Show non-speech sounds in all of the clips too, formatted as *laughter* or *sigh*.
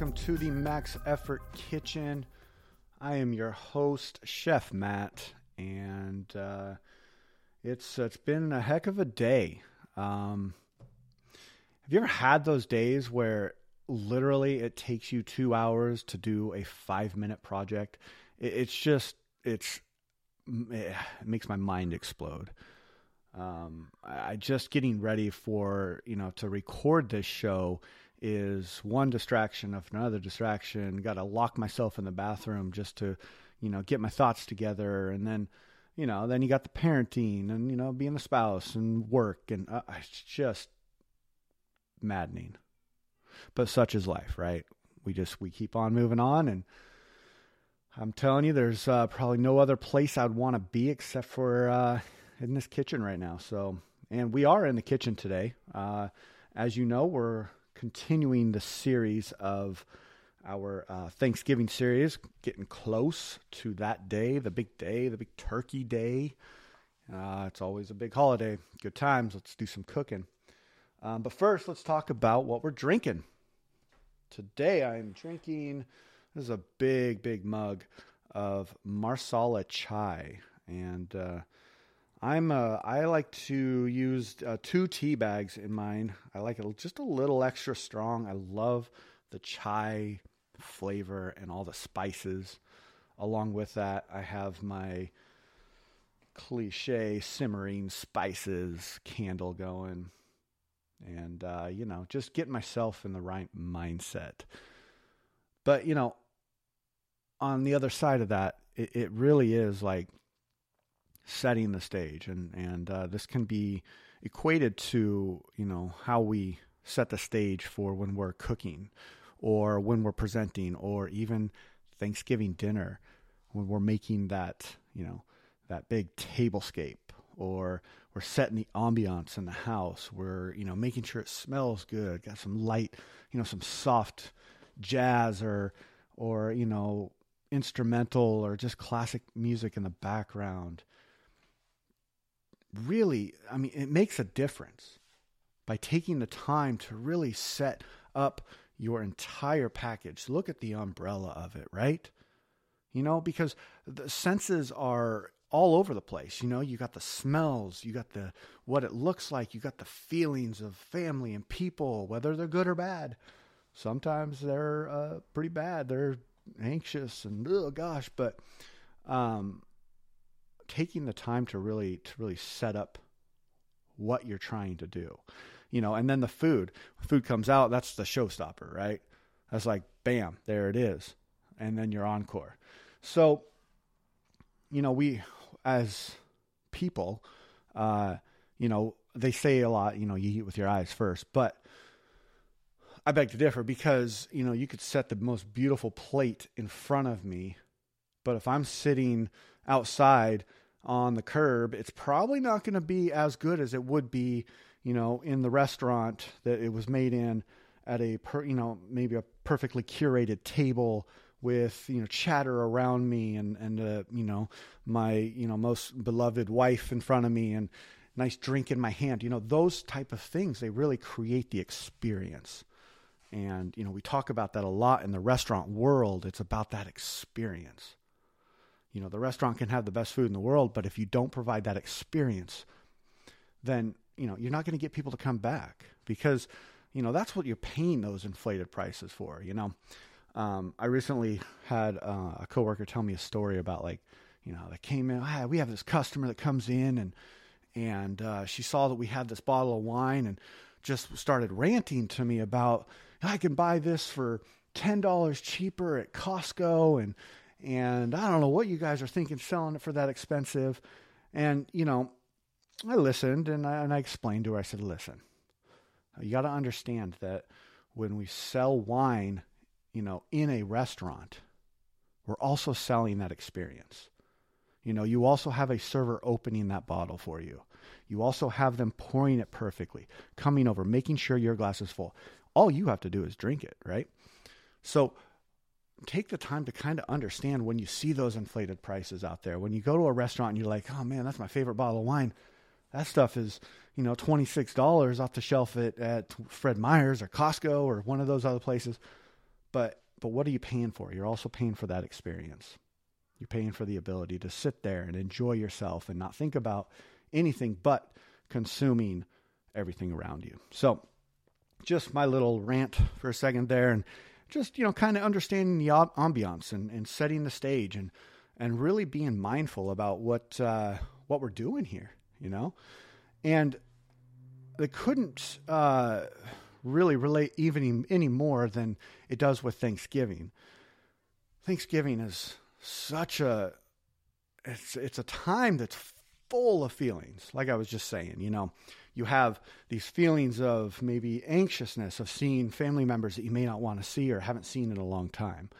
welcome to the Max Effort Kitchen. I am your host, Chef Matt, and uh, it's it's been a heck of a day. Um, have you ever had those days where literally it takes you two hours to do a five minute project? It, it's just it's it makes my mind explode. Um, I just getting ready for you know to record this show is one distraction of another distraction. Got to lock myself in the bathroom just to you know get my thoughts together, and then you know then you got the parenting and you know being a spouse and work, and uh, it's just maddening. But such is life, right? We just we keep on moving on and. I'm telling you, there's uh, probably no other place I'd want to be except for uh, in this kitchen right now. So, and we are in the kitchen today. Uh, as you know, we're continuing the series of our uh, Thanksgiving series, getting close to that day, the big day, the big turkey day. Uh, it's always a big holiday. Good times. Let's do some cooking. Um, but first, let's talk about what we're drinking. Today, I'm drinking. This is a big, big mug of Marsala chai, and uh, I'm uh, I like to use uh, two tea bags in mine. I like it just a little extra strong. I love the chai flavor and all the spices. Along with that, I have my cliche simmering spices candle going, and uh, you know, just getting myself in the right mindset. But you know, on the other side of that, it, it really is like setting the stage, and and uh, this can be equated to you know how we set the stage for when we're cooking, or when we're presenting, or even Thanksgiving dinner when we're making that you know that big tablescape, or we're setting the ambiance in the house. We're you know making sure it smells good, got some light, you know, some soft jazz or or you know instrumental or just classic music in the background really, I mean, it makes a difference by taking the time to really set up your entire package. Look at the umbrella of it, right? You know, because the senses are all over the place. You know, you got the smells, you got the what it looks like, you got the feelings of family and people, whether they're good or bad. Sometimes they're uh, pretty bad. They're anxious and oh gosh, but um, taking the time to really to really set up what you're trying to do you know and then the food food comes out that's the showstopper right? That's like bam there it is and then your encore. So you know we as people uh you know they say a lot you know you eat with your eyes first but i beg to differ because you know you could set the most beautiful plate in front of me but if i'm sitting outside on the curb, it's probably not going to be as good as it would be, you know, in the restaurant that it was made in at a per, you know, maybe a perfectly curated table with, you know, chatter around me and and uh, you know, my, you know, most beloved wife in front of me and nice drink in my hand. You know, those type of things, they really create the experience. And, you know, we talk about that a lot in the restaurant world. It's about that experience. You know, the restaurant can have the best food in the world, but if you don't provide that experience, then, you know, you're not going to get people to come back because, you know, that's what you're paying those inflated prices for, you know. Um, I recently had uh, a coworker tell me a story about like, you know, they came in, ah, we have this customer that comes in and, and uh, she saw that we had this bottle of wine and just started ranting to me about, I can buy this for $10 cheaper at Costco and, and I don't know what you guys are thinking selling it for that expensive. And, you know, I listened and I, and I explained to her, I said, listen, you got to understand that when we sell wine, you know, in a restaurant, we're also selling that experience. You know, you also have a server opening that bottle for you. You also have them pouring it perfectly, coming over, making sure your glass is full. All you have to do is drink it, right? So take the time to kind of understand when you see those inflated prices out there. When you go to a restaurant and you're like, oh man, that's my favorite bottle of wine. That stuff is, you know, $26 off the shelf at, at Fred Meyer's or Costco or one of those other places. but but what are you paying for? You're also paying for that experience. You're paying for the ability to sit there and enjoy yourself and not think about anything but consuming everything around you. So, just my little rant for a second there and just, you know, kind of understanding the ambiance and, and setting the stage and, and really being mindful about what, uh, what we're doing here, you know? And they couldn't, uh, really relate even any more than it does with Thanksgiving. Thanksgiving is such a it's it's a time that's full of feelings. Like I was just saying, you know, you have these feelings of maybe anxiousness of seeing family members that you may not want to see or haven't seen in a long time.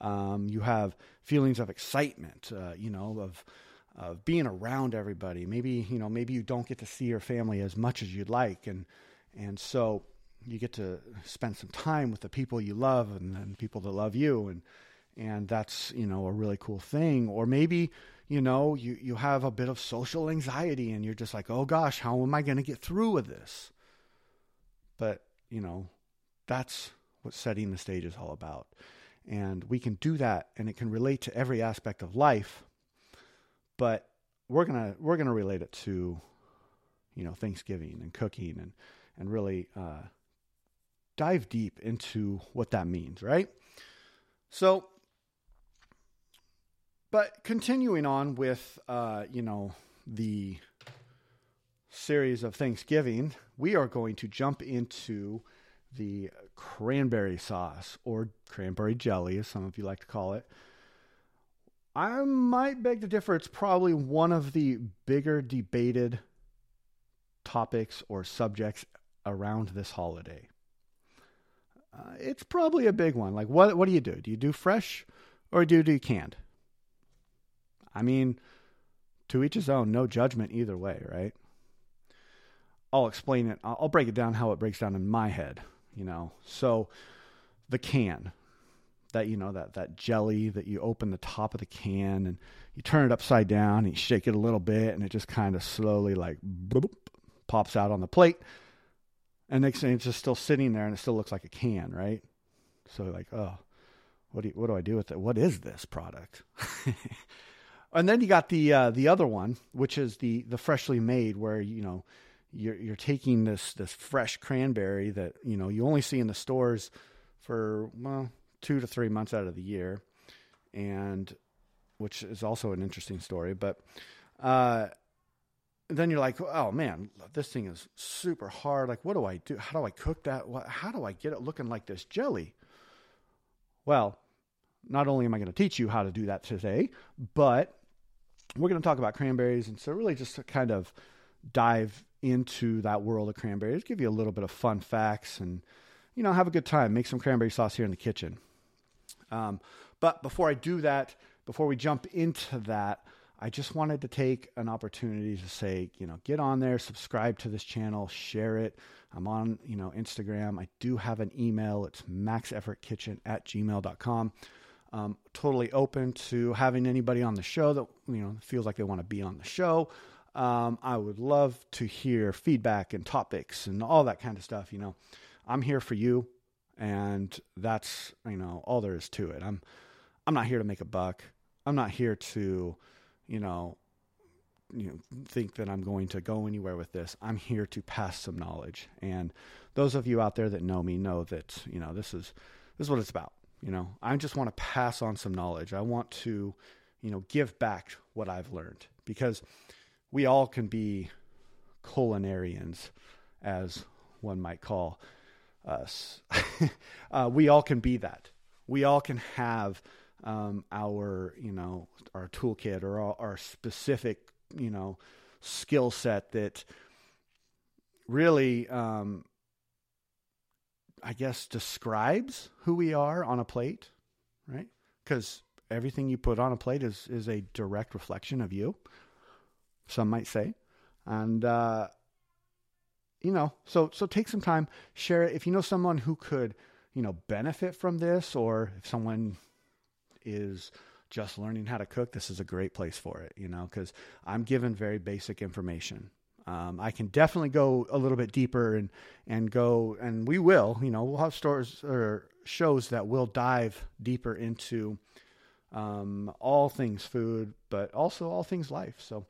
Um, you have feelings of excitement, uh, you know, of of being around everybody. Maybe you know, maybe you don't get to see your family as much as you'd like, and and so you get to spend some time with the people you love and, and people that love you and and that's you know a really cool thing or maybe you know you you have a bit of social anxiety and you're just like oh gosh how am i going to get through with this but you know that's what setting the stage is all about and we can do that and it can relate to every aspect of life but we're going to we're going to relate it to you know thanksgiving and cooking and and really uh, dive deep into what that means, right? So, but continuing on with, uh, you know, the series of Thanksgiving, we are going to jump into the cranberry sauce or cranberry jelly, as some of you like to call it. I might beg to differ. It's probably one of the bigger debated topics or subjects around this holiday. Uh, it's probably a big one. Like, what what do you do? Do you do fresh or do you do canned? I mean, to each his own. No judgment either way, right? I'll explain it. I'll break it down how it breaks down in my head. You know, so the can that you know that that jelly that you open the top of the can and you turn it upside down and you shake it a little bit and it just kind of slowly like bloop, pops out on the plate and next thing it's just still sitting there and it still looks like a can, right? So like, oh, what do you, what do I do with it? What is this product? *laughs* and then you got the uh, the other one, which is the the freshly made, where you know you're you're taking this this fresh cranberry that you know you only see in the stores for well two to three months out of the year, and which is also an interesting story, but. Uh, then you're like, oh man, this thing is super hard. Like, what do I do? How do I cook that? How do I get it looking like this jelly? Well, not only am I going to teach you how to do that today, but we're going to talk about cranberries. And so, really, just to kind of dive into that world of cranberries, give you a little bit of fun facts and, you know, have a good time. Make some cranberry sauce here in the kitchen. Um, but before I do that, before we jump into that, I just wanted to take an opportunity to say, you know, get on there, subscribe to this channel, share it. I'm on, you know, Instagram. I do have an email. It's maxeffortkitchen at gmail.com. Um, totally open to having anybody on the show that, you know, feels like they want to be on the show. Um, I would love to hear feedback and topics and all that kind of stuff. You know, I'm here for you. And that's, you know, all there is to it. I'm, I'm not here to make a buck. I'm not here to, you know, you know, think that I'm going to go anywhere with this. I'm here to pass some knowledge. And those of you out there that know me know that, you know, this is this is what it's about. You know, I just want to pass on some knowledge. I want to, you know, give back what I've learned because we all can be culinarians, as one might call us. *laughs* uh, we all can be that. We all can have um, our you know our toolkit or our, our specific you know skill set that really um, I guess describes who we are on a plate, right? Because everything you put on a plate is is a direct reflection of you. Some might say, and uh, you know, so so take some time, share it. If you know someone who could, you know, benefit from this, or if someone is just learning how to cook, this is a great place for it, you know, because I'm given very basic information. Um, I can definitely go a little bit deeper and and go and we will, you know, we'll have stores or shows that will dive deeper into um, all things food, but also all things life. So,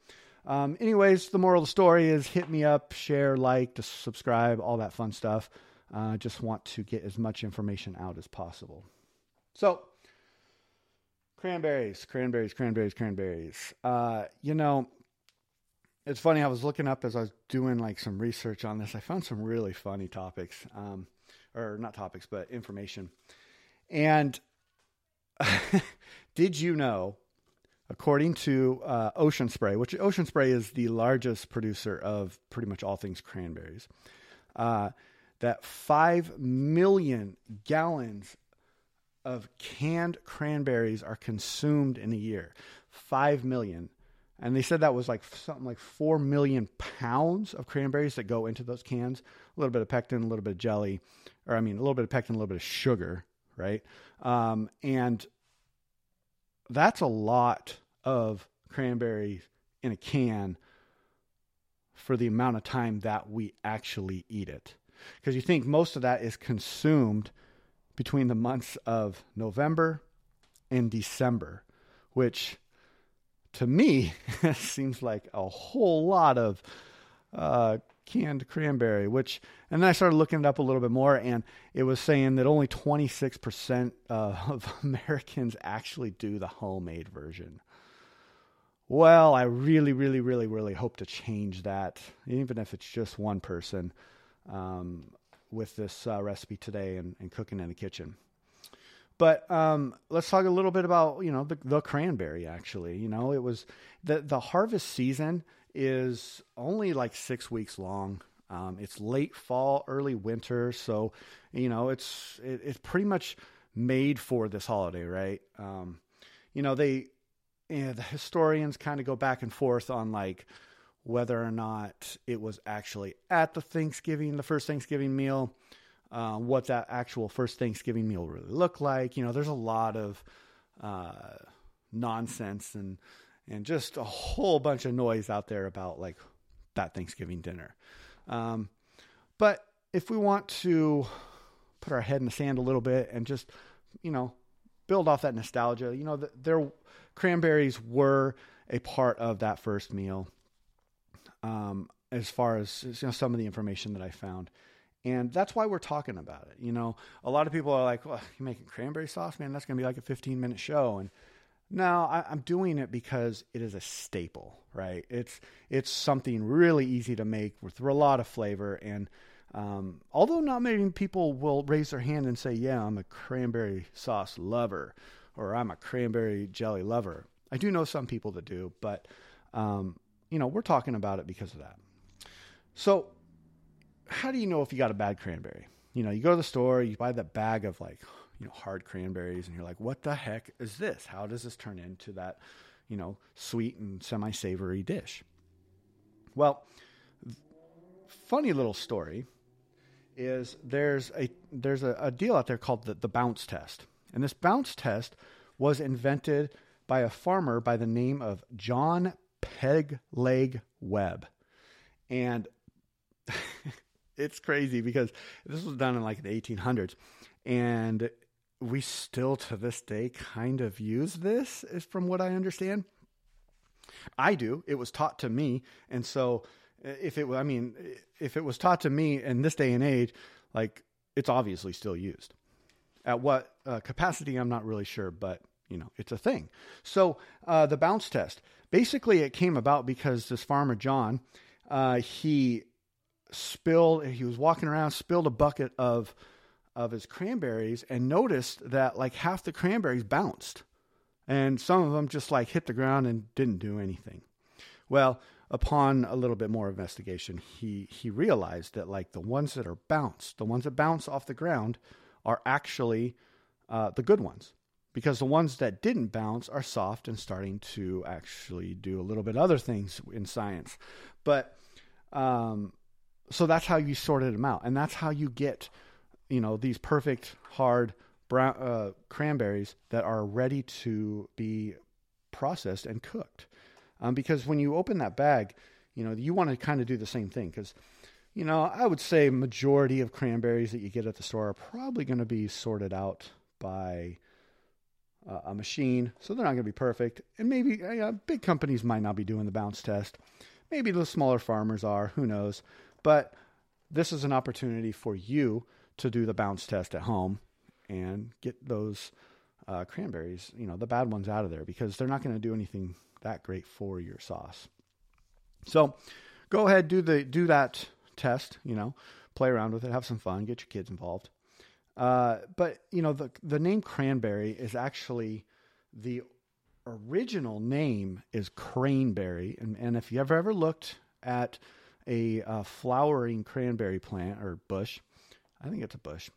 um, anyways, the moral of the story is hit me up, share, like, subscribe, all that fun stuff. I uh, just want to get as much information out as possible. So, cranberries, cranberries, cranberries, cranberries. Uh, you know, it's funny. I was looking up as I was doing like some research on this. I found some really funny topics, um, or not topics, but information. And *laughs* did you know, according to uh, Ocean Spray, which Ocean Spray is the largest producer of pretty much all things cranberries, uh, that five million gallons of canned cranberries are consumed in a year. Five million and they said that was like something like 4 million pounds of cranberries that go into those cans. A little bit of pectin a little bit of jelly or i mean a little bit of pectin a little bit of sugar right? Um, and that's a lot of cranberries in a can for the amount of time that we actually eat it. Because you think most of that is consumed between the months of november and december which to me *laughs* seems like a whole lot of uh, canned cranberry, which, and then I started looking it up a little bit more, and it was saying that only 26% uh, *laughs* of Americans actually do the homemade version. Well, I really, really, really, really hope to change that, even if it's just one person um, with this uh, recipe today and, and cooking in the kitchen. But um, let's talk a little bit about you know the, the cranberry. Actually, you know it was the the harvest season is only like six weeks long. Um, it's late fall, early winter, so you know it's it, it's pretty much made for this holiday, right? Um, you know they you know, the historians kind of go back and forth on like whether or not it was actually at the Thanksgiving, the first Thanksgiving meal uh, what that actual first Thanksgiving meal really looked like. You know, there's a lot of uh, nonsense and and just a whole bunch of noise out there about like that Thanksgiving dinner. Um, but if we want to put our head in the sand a little bit and just you know build off that nostalgia, you know, the, their cranberries were a part of that first meal. Um, as far as you know, some of the information that I found. And that's why we're talking about it. You know, a lot of people are like, well, you're making cranberry sauce, man, that's going to be like a 15 minute show. And no, I, am doing it because it is a staple, right? It's, it's something really easy to make with a lot of flavor. And um, although not many people will raise their hand and say, yeah, I'm a cranberry sauce lover or I'm a cranberry jelly lover. I do know some people that do, but, um, you know, we're talking about it because of that. So how do you know if you got a bad cranberry? You know, you go to the store, you buy that bag of like, you know, hard cranberries, and you're like, what the heck is this? How does this turn into that, you know, sweet and semi savory dish? Well, funny little story is there's a there's a, a deal out there called the, the bounce test. And this bounce test was invented by a farmer by the name of John Pegleg Webb. And *laughs* it's crazy because this was done in like the 1800s, and we still to this day kind of use this, is from what I understand. I do. It was taught to me, and so if it, I mean, if it was taught to me in this day and age, like it's obviously still used. At what uh, capacity, I'm not really sure, but you know, it's a thing. So uh, the bounce test, basically, it came about because this farmer John, uh, he spilled he was walking around spilled a bucket of of his cranberries and noticed that like half the cranberries bounced. And some of them just like hit the ground and didn't do anything. Well upon a little bit more investigation he he realized that like the ones that are bounced the ones that bounce off the ground are actually uh, the good ones. Because the ones that didn't bounce are soft and starting to actually do a little bit other things in science. But um, so that's how you sorted them out, and that's how you get, you know, these perfect hard brown uh, cranberries that are ready to be processed and cooked. Um, because when you open that bag, you know, you want to kind of do the same thing because, you know, I would say majority of cranberries that you get at the store are probably going to be sorted out by uh, a machine, so they're not going to be perfect. And maybe uh, big companies might not be doing the bounce test. Maybe the smaller farmers are, who knows. But this is an opportunity for you to do the bounce test at home and get those uh, cranberries, you know, the bad ones out of there because they're not going to do anything that great for your sauce. So go ahead, do the do that test, you know, play around with it, have some fun, get your kids involved. Uh, but you know, the the name cranberry is actually the original name is craneberry, and and if you ever ever looked at a uh, flowering cranberry plant or bush, I think it's a bush.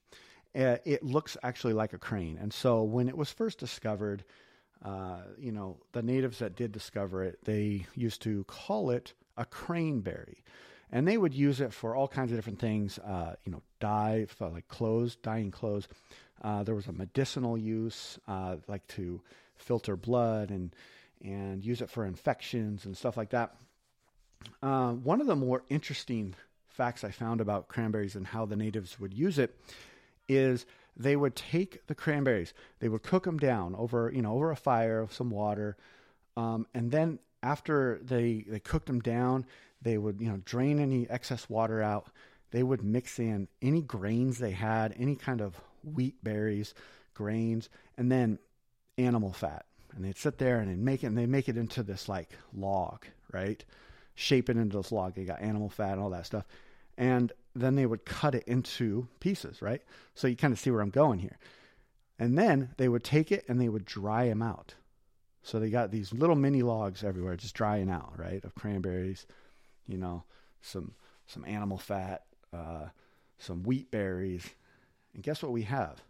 Uh, it looks actually like a crane, and so when it was first discovered, uh, you know, the natives that did discover it, they used to call it a craneberry and they would use it for all kinds of different things. Uh, you know, dye, like clothes, dyeing clothes. Uh, there was a medicinal use, uh, like to filter blood and and use it for infections and stuff like that. Uh, one of the more interesting facts I found about cranberries and how the natives would use it is they would take the cranberries, they would cook them down over you know over a fire of some water, um, and then after they they cooked them down, they would, you know, drain any excess water out. They would mix in any grains they had, any kind of wheat berries, grains, and then animal fat. And they'd sit there and they'd make it and they make it into this like log, right? Shape it into this log. They got animal fat and all that stuff. And then they would cut it into pieces, right? So you kind of see where I'm going here. And then they would take it and they would dry them out. So they got these little mini logs everywhere, just drying out, right? Of cranberries, you know, some some animal fat, uh, some wheat berries, and guess what we have?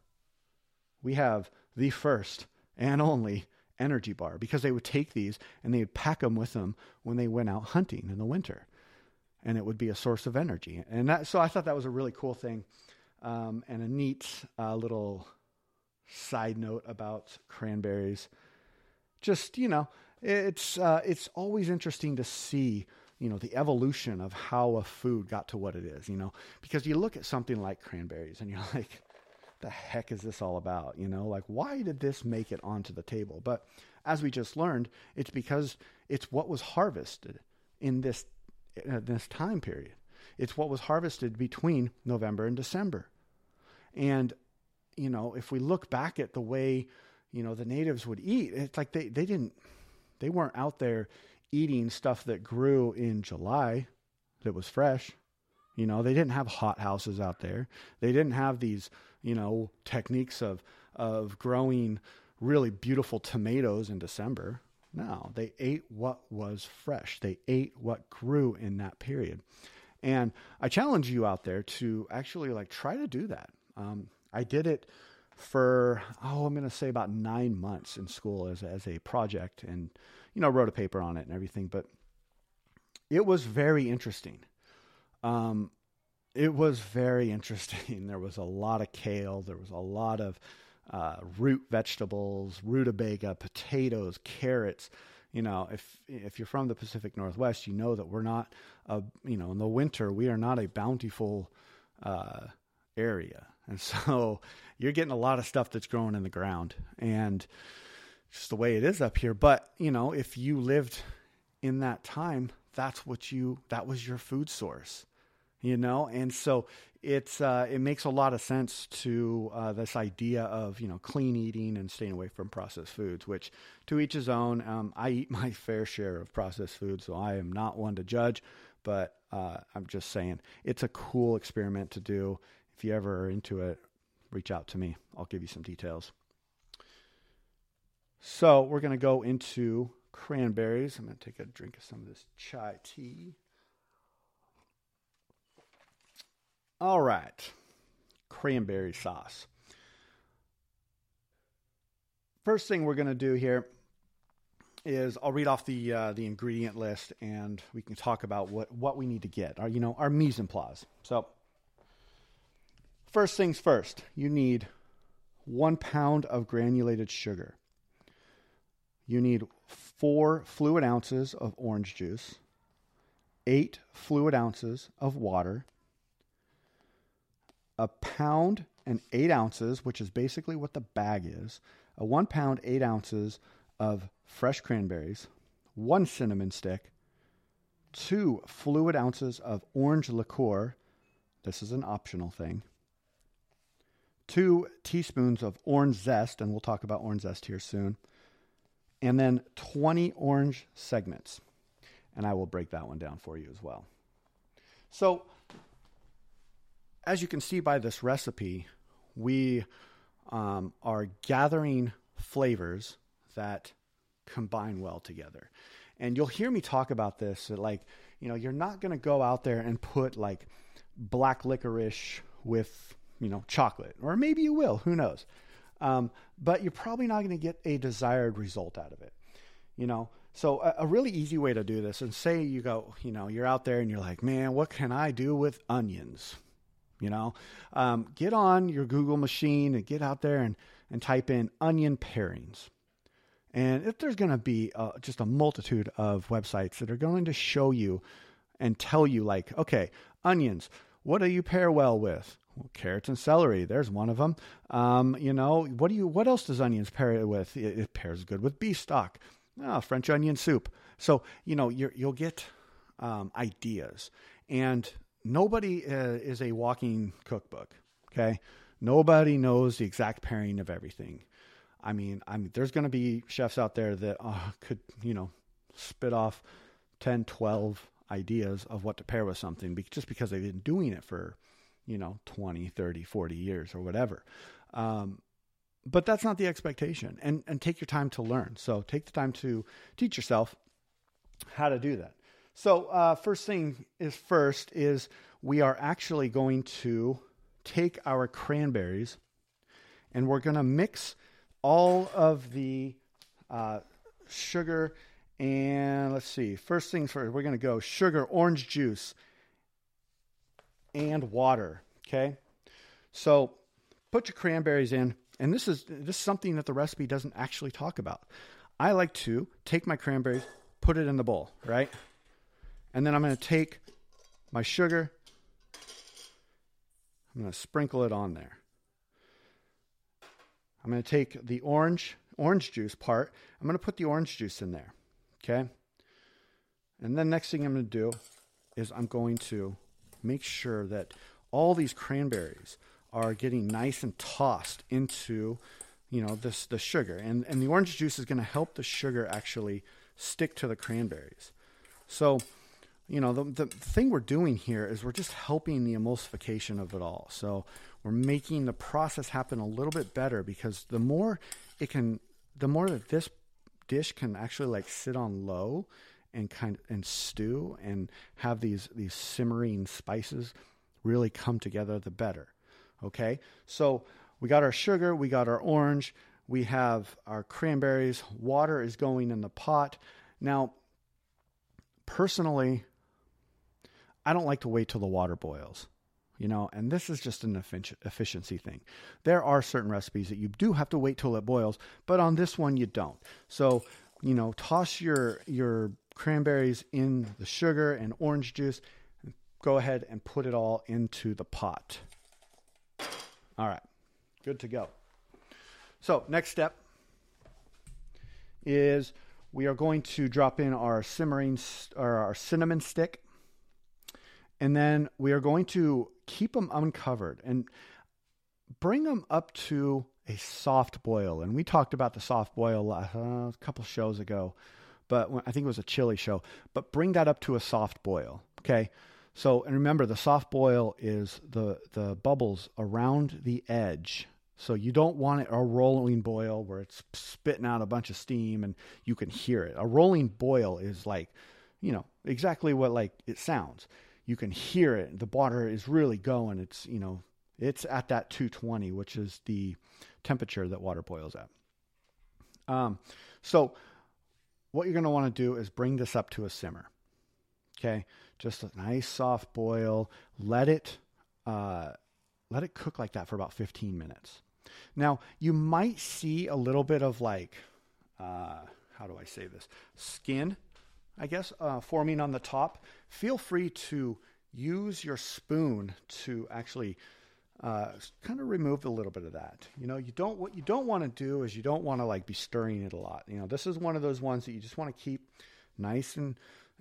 We have the first and only energy bar because they would take these and they would pack them with them when they went out hunting in the winter, and it would be a source of energy. And that, so I thought that was a really cool thing, um, and a neat uh, little side note about cranberries. Just you know, it's uh, it's always interesting to see you know the evolution of how a food got to what it is you know because you look at something like cranberries and you're *laughs* like the heck is this all about you know? Like why did this make it onto the table? But as we just learned it's because it's what was harvested in this uh, this time period. It's what was harvested between November and December. And you know if we look back at the way you know the natives would eat it's like they they didn't they weren't out there eating stuff that grew in July that was fresh. You know, they didn't have hot houses out there. They didn't have these, you know, techniques of of growing really beautiful tomatoes in December. No, they ate what was fresh. They ate what grew in that period. And I challenge you out there to actually like try to do that. Um, I did it for oh, I'm going to say about nine months in school as as a project, and you know, wrote a paper on it and everything, but it was very interesting. Um, it was very *laughs* interesting. There was a lot of kale. There was a lot of uh, root vegetables, rutabaga, potatoes, carrots. You know, if if you're from the Pacific Northwest, you know that we're not a you know in the winter we are not a bountiful uh, area, and *laughs* so you're getting a lot of stuff that's growing in the ground and just the way it is up here. But, you know, if you lived in that time, that's what you, that was your food source, you know? And so it's, uh, it makes a lot of sense to uh, this idea of, you know, clean eating and staying away from processed foods, which to each his own. Um, I eat my *laughs* fair share of processed food, so I am not one to judge, but uh, I'm just saying it's a cool experiment to do. If you ever are into it, reach out to me. I'll give you some details. So we're going to go into cranberries. I'm going to take a drink of some of this chai tea. All right, cranberry sauce. First thing we're going to do here is I'll read off the uh, the ingredient list and we can talk about what what we need to get. Our you know our mise en place. So first things first, you need one pound of granulated sugar you need four fluid ounces of orange juice, eight fluid ounces of water, a pound and eight ounces, which is basically what the bag is, a one pound, eight ounces of fresh cranberries, one cinnamon stick, two fluid ounces of orange liqueur. This is an optional thing. Two teaspoons of orange zest, and we'll talk about orange zest here soon. And then 20 orange segments. And I will break that one down for you as well. So, as you can see by this recipe, we um, are gathering flavors that combine well together. And you'll hear me talk about this like, you know, you're not going to go out there and put like black licorice with, you know, chocolate, or maybe you will, who knows. Um, but you're probably not going to get a desired result out of it. You know, so a, a, really easy way to do this, and say you go, you know, you're out there and you're like, man, what can I do with onions? You know, um, get on your Google machine and get out there and, and type in onion pairings. And if there's going to be uh, just a multitude of websites that are going to show you and tell you, like, okay, onions, what do you pair well with? Well, carrots and celery, there's one of them. Um, you know, what do you? What else does onions pair with? It, it pairs good with beef stock, oh, French onion soup. So you know, you will get um, ideas, and nobody uh, is a walking cookbook. Okay, nobody knows the exact pairing of everything. I mean, I mean, there's going to be chefs out there that uh, could, you know, spit off 10, 12 ideas of what to pair with something just because they've been doing it for, you know, 20, 30, 40 years or whatever. Um, but that's not the expectation. And, and take your time to learn. So take the time to teach yourself how to do that. So, uh, first thing is first is we are actually going to take our cranberries and we're going to mix all of the uh, sugar and let's see. First things first, we're going to go sugar, orange juice, and water. Okay, so put your cranberries in, and this is this is something that the recipe doesn't actually talk about. I like to take my cranberries, put it in the bowl, right, and then I'm going to take my sugar. I'm going to sprinkle it on there. I'm going to take the orange orange juice part. I'm going to put the orange juice in there. Okay? And then next thing I'm going to do is I'm going to make sure that all these cranberries are getting nice and tossed into you know this the sugar and and the orange juice is going to help the sugar actually stick to the cranberries so you know the, the thing we're doing here is we're just helping the emulsification of it all. So we're making the process happen a little bit better because the more it can the more that this dish can actually like sit on low and kind of, and stew and have these these simmering spices really come together the better. Okay? So we got our sugar we got our orange we have our cranberries water is going in the pot. Now personally i don't like to wait till the water boils you know, and this is just an efficiency thing. There are certain recipes that you do have to wait till it boils, but on this one you don't. So, you know, toss your your cranberries in the sugar and orange juice. And go ahead and put it all into the pot. All right, good to go. So, next step is we are going to drop in our simmering or our cinnamon stick. And then we are going to keep them uncovered and bring them up to a soft boil. And we talked about the soft boil uh, a couple shows ago, but I think it was a chili show. But bring that up to a soft boil. Okay. So, and remember, the soft boil is the the bubbles around the edge. So you don't want it a rolling boil where it's spitting out a bunch of steam and you can hear it. A rolling boil is like, you know, exactly what like it sounds you can hear it. The water is really going. It's, you know, it's at that 220, which is the temperature that water boils at. Um, so what you're going to want to do is bring this up to a simmer. Okay. Just a nice soft boil. Let it, uh, let it cook like that for about 15 minutes. Now you might see a little bit of like, uh, how do I say this? Skin I guess, uh, forming on the top, feel free to use your spoon to actually uh, kind of remove a little bit of that. You know, you don't what you don't want to do is you don't want to like be stirring it a lot. You know, this is one of those ones that you just want to keep nice and,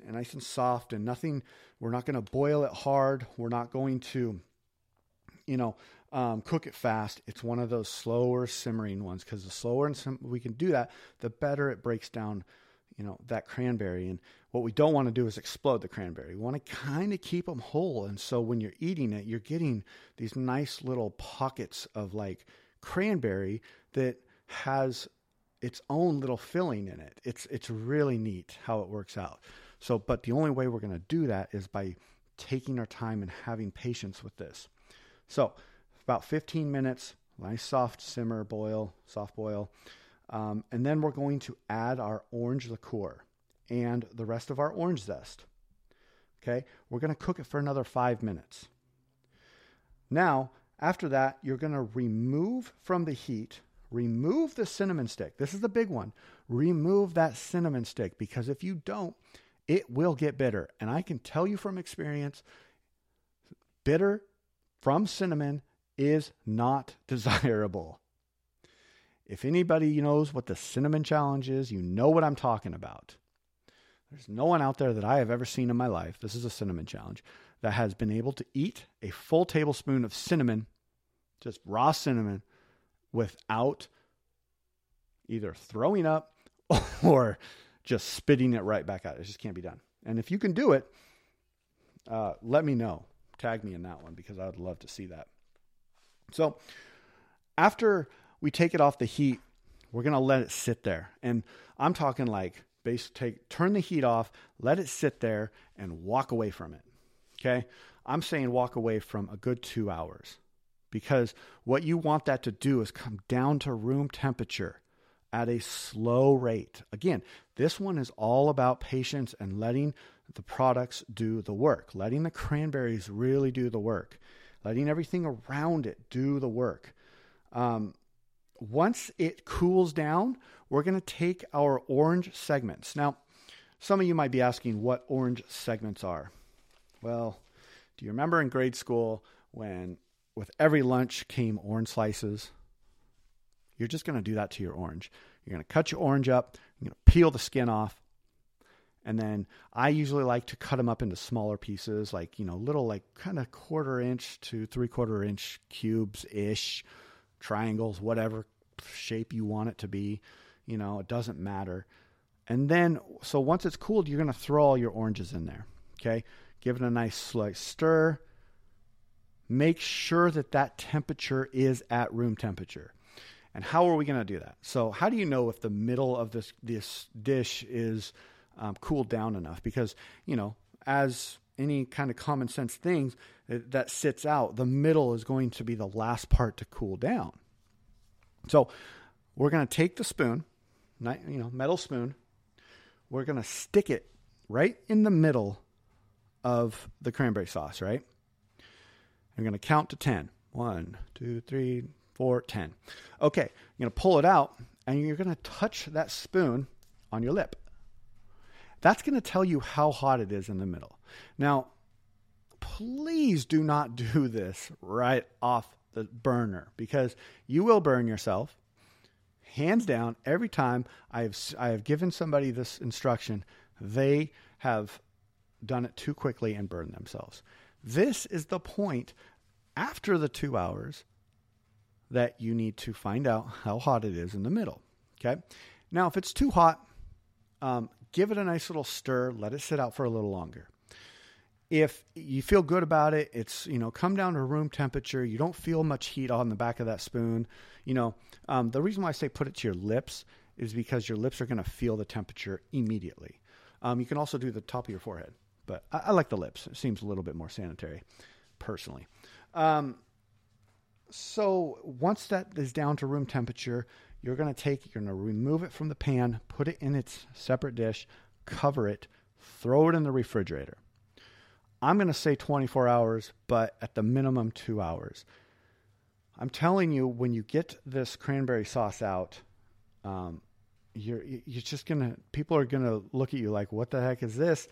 and nice and soft and nothing. We're not going to boil it hard. We're not going to, you know, um, cook it fast. It's one of those slower simmering ones because the slower and sim- we can do that, the better it breaks down, you know, that cranberry. And what we don't want to do is explode the cranberry. We want to kind of keep them whole. And so when you're eating it, you're getting these nice little pockets of like cranberry that has its own little filling in it. It's it's really neat how it works out. So, but the only way we're going to do that is by taking our time and having patience with this. So, about 15 minutes, nice soft simmer, boil, soft boil. Um, and then we're going to add our orange liqueur and the rest of our orange zest. Okay, we're going to cook it for another five minutes. Now, after that, you're going to remove from the heat, remove the cinnamon stick. This is the big one. Remove that cinnamon stick because if you don't, it will get bitter. And I can tell you from experience, bitter from cinnamon is not *laughs* desirable. If anybody knows what the cinnamon challenge is, you know what I'm talking about. There's no one out there that I have ever seen in my life, this is a cinnamon challenge, that has been able to eat a full tablespoon of cinnamon, just raw cinnamon, without either throwing up *laughs* or just spitting it right back out. It just can't be done. And if you can do it, uh, let me know. Tag me in that one because I would love to see that. So after we take it off the heat, we're going to let it sit there. And I'm talking like base take turn the heat off, let it sit there and walk away from it. Okay? I'm saying walk away from a good 2 hours. Because what you want that to do is come down to room temperature at a slow rate. Again, this one is all about patience and letting the products do the work, letting the cranberries really do the work letting everything around it do the work. Um, once it cools down, we're going to take our orange segments. Now, some of you might be asking what orange segments are. Well, do you remember in grade school when with every lunch came orange slices? You're just going to do that to your orange. You're going to cut your orange up, you're going to peel the skin off, and then I usually like to cut them up into smaller pieces, like, you know, little, like kind of quarter inch to three quarter inch cubes ish, triangles, whatever shape you want it to be. You know, it doesn't matter. And then, so once it's cooled, you're going to throw all your oranges in there. Okay. Give it a nice like stir. Make sure that that temperature is at room temperature. And how are we going to do that? So, how do you know if the middle of this this dish is um, cooled down enough because you know as any kind of common sense things uh, that sits out. The middle is going to be the last part to cool down. So we're going to take the spoon you know metal spoon. We're going to stick it right in the middle of the cranberry sauce right? I'm going to count to 10 1 2 3 4 10 okay you're going to pull it out and you're going to touch that spoon on your lip. That's going to tell you how hot it is in the middle. Now, please do not *laughs* do this right off the burner because you will burn yourself. Hands down, every time I've I have given somebody this instruction, they have done it too quickly and burned themselves. This is the point after the 2 hours that you need to find out how hot it is in the middle. Okay. Now, if it's too hot, um, give it a nice little stir, let it sit out for a little longer. If you feel good about it, it's, you know, come down to room temperature. You don't feel much heat on the back of that spoon. You know, um, the reason why I say put it to your lips is because your lips are going to feel the temperature immediately. Um, you can also do the top of your forehead, but I, I, like the lips. It seems a little bit more sanitary, personally. Um, so once that is down to room temperature, you're going to take, you're going to remove it from the pan, put it in its separate dish, cover it, throw it in the refrigerator. I'm going to say 24 hours, but at the minimum, two hours. I'm telling you, when you get this cranberry sauce out, um, you're you're just gonna people are gonna look at you like, what the heck is this?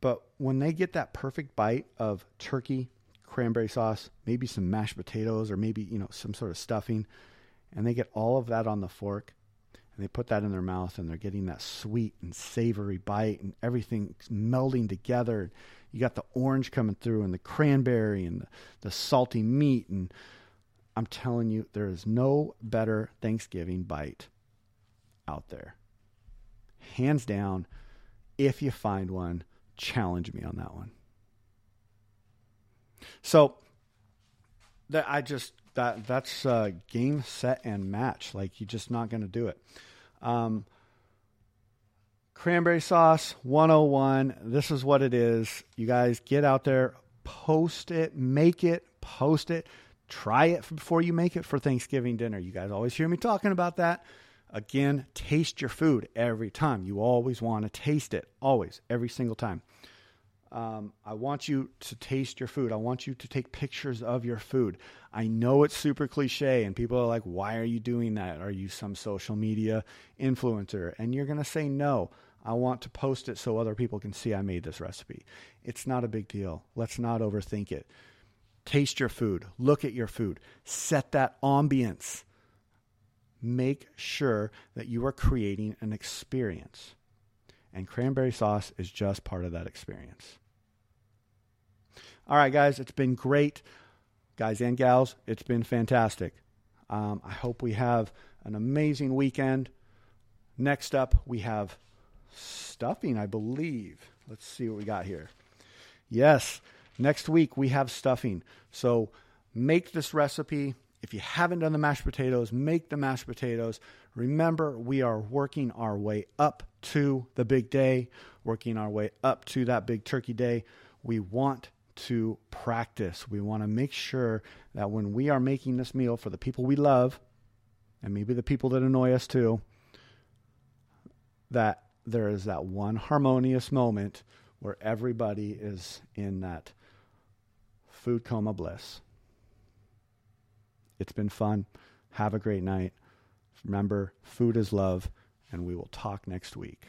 But when they get that perfect bite of turkey, cranberry sauce, maybe some mashed potatoes, or maybe, you know, some sort of stuffing. And they get all of that on the fork and they put that in their mouth and they're getting that sweet and savory bite and everything melding together. You got the orange coming through and the cranberry and the, the salty meat. And I'm telling you, there is no better Thanksgiving bite out there. Hands down, if you find one, challenge me on that one. So that I just that that's uh, game set and match. Like you're just not going to do it. Um, cranberry sauce 101. This is what it is. You guys get out there, post it, make it, post it, try it before you make it for Thanksgiving dinner. You guys always hear me talking about that. Again, taste your food every time. You always want to taste it, always, every single time. Um, I want you to taste your food. I want you to take pictures of your food. I know it's super cliche, and people are like, why are you doing that? Are you some social media influencer? And you're going to say, no, I want to post it so other people can see I made this recipe. It's not a big deal. Let's not overthink it. Taste your food, look at your food, set that ambience. Make sure that you are creating an experience and cranberry sauce is just part of that experience. All right, guys, it's been great. Guys and gals, it's been fantastic. Um, I hope we have an amazing weekend. Next up, we have stuffing, I believe. Let's see what we got here. Yes, next week we have stuffing. So make this recipe. If you haven't done the mashed potatoes, make the mashed potatoes. Remember, we are working our way up to the big day, working our way up to that big turkey day. We want to practice. We want to make sure that when we are making this meal for the people we love, and maybe the people that annoy us too, that there is that one harmonious moment where everybody is in that food coma bliss. It's been fun. Have a great night. Remember, food is love, and we will talk next week.